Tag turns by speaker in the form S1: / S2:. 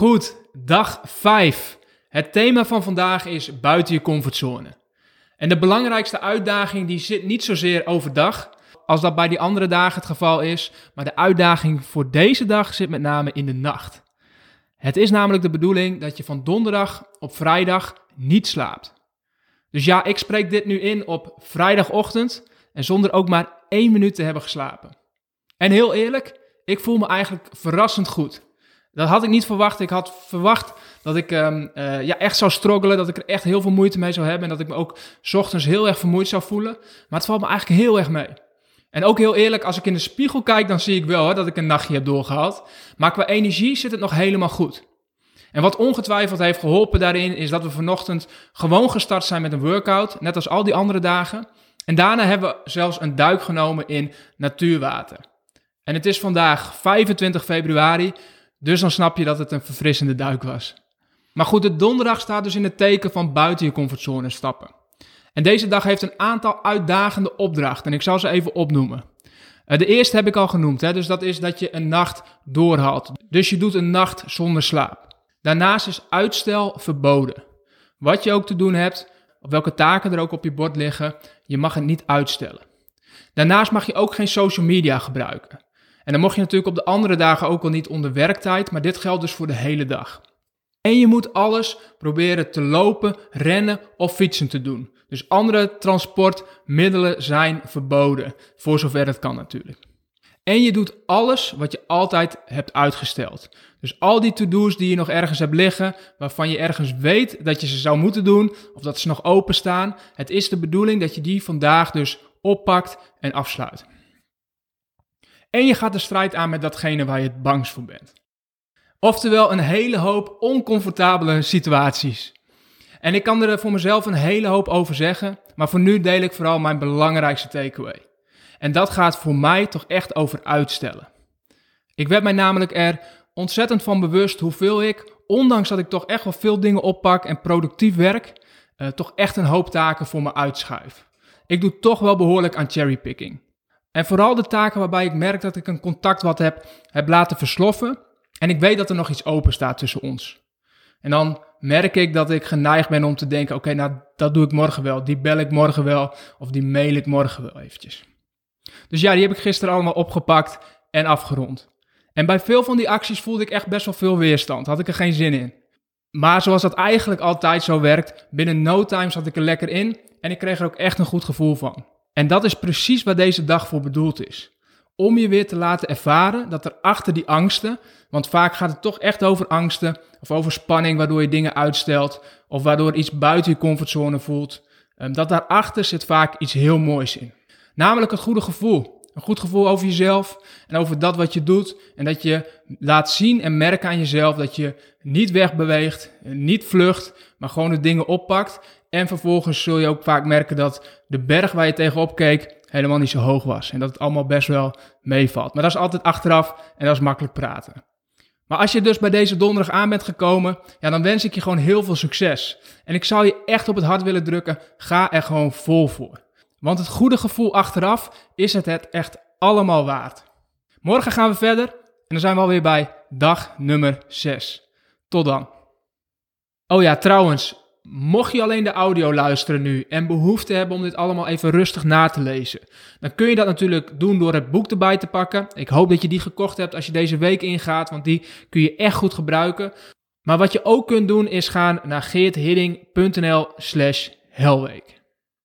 S1: Goed, dag 5. Het thema van vandaag is buiten je comfortzone. En de belangrijkste uitdaging die zit niet zozeer overdag, als dat bij die andere dagen het geval is, maar de uitdaging voor deze dag zit met name in de nacht. Het is namelijk de bedoeling dat je van donderdag op vrijdag niet slaapt. Dus ja, ik spreek dit nu in op vrijdagochtend en zonder ook maar één minuut te hebben geslapen. En heel eerlijk, ik voel me eigenlijk verrassend goed. Dat had ik niet verwacht. Ik had verwacht dat ik um, uh, ja, echt zou struggelen, dat ik er echt heel veel moeite mee zou hebben en dat ik me ook ochtends heel erg vermoeid zou voelen. Maar het valt me eigenlijk heel erg mee. En ook heel eerlijk, als ik in de spiegel kijk, dan zie ik wel hoor, dat ik een nachtje heb doorgehaald. Maar qua energie zit het nog helemaal goed. En wat ongetwijfeld heeft geholpen daarin, is dat we vanochtend gewoon gestart zijn met een workout, net als al die andere dagen. En daarna hebben we zelfs een duik genomen in natuurwater. En het is vandaag 25 februari, dus dan snap je dat het een verfrissende duik was. Maar goed, de donderdag staat dus in het teken van buiten je comfortzone stappen. En deze dag heeft een aantal uitdagende opdrachten en ik zal ze even opnoemen. Eh, de eerste heb ik al genoemd, hè, dus dat is dat je een nacht doorhaalt. Dus je doet een nacht zonder slaap. Daarnaast is uitstel verboden. Wat je ook te doen hebt, of welke taken er ook op je bord liggen, je mag het niet uitstellen. Daarnaast mag je ook geen social media gebruiken. En dan mocht je natuurlijk op de andere dagen ook al niet onder werktijd, maar dit geldt dus voor de hele dag. En je moet alles proberen te lopen, rennen of fietsen te doen. Dus andere transportmiddelen zijn verboden, voor zover het kan natuurlijk. En je doet alles wat je altijd hebt uitgesteld. Dus al die to-do's die je nog ergens hebt liggen, waarvan je ergens weet dat je ze zou moeten doen, of dat ze nog openstaan. Het is de bedoeling dat je die vandaag dus oppakt en afsluit. En je gaat de strijd aan met datgene waar je het bangst voor bent. Oftewel een hele hoop oncomfortabele situaties. En ik kan er voor mezelf een hele hoop over zeggen, maar voor nu deel ik vooral mijn belangrijkste takeaway. En dat gaat voor mij toch echt over uitstellen. Ik werd mij namelijk er ontzettend van bewust hoeveel ik, ondanks dat ik toch echt wel veel dingen oppak en productief werk, uh, toch echt een hoop taken voor me uitschuif. Ik doe toch wel behoorlijk aan cherrypicking. En vooral de taken waarbij ik merk dat ik een contact wat heb, heb laten versloffen en ik weet dat er nog iets open staat tussen ons. En dan merk ik dat ik geneigd ben om te denken, oké, nou dat doe ik morgen wel, die bel ik morgen wel of die mail ik morgen wel eventjes. Dus ja, die heb ik gisteren allemaal opgepakt en afgerond. En bij veel van die acties voelde ik echt best wel veel weerstand. Had ik er geen zin in. Maar zoals dat eigenlijk altijd zo werkt, binnen no time zat ik er lekker in en ik kreeg er ook echt een goed gevoel van. En dat is precies waar deze dag voor bedoeld is. Om je weer te laten ervaren dat er achter die angsten, want vaak gaat het toch echt over angsten of over spanning waardoor je dingen uitstelt of waardoor iets buiten je comfortzone voelt, ehm, dat daarachter zit vaak iets heel moois in. Namelijk het goede gevoel. Een goed gevoel over jezelf en over dat wat je doet. En dat je laat zien en merken aan jezelf dat je niet wegbeweegt, niet vlucht, maar gewoon de dingen oppakt. En vervolgens zul je ook vaak merken dat de berg waar je tegenop keek helemaal niet zo hoog was. En dat het allemaal best wel meevalt. Maar dat is altijd achteraf en dat is makkelijk praten. Maar als je dus bij deze donderdag aan bent gekomen, ja, dan wens ik je gewoon heel veel succes. En ik zou je echt op het hart willen drukken, ga er gewoon vol voor. Want het goede gevoel achteraf is het het echt allemaal waard. Morgen gaan we verder en dan zijn we alweer bij dag nummer 6. Tot dan. Oh ja, trouwens, mocht je alleen de audio luisteren nu en behoefte hebben om dit allemaal even rustig na te lezen, dan kun je dat natuurlijk doen door het boek erbij te pakken. Ik hoop dat je die gekocht hebt als je deze week ingaat, want die kun je echt goed gebruiken. Maar wat je ook kunt doen is gaan naar geerthidding.nl slash helweek.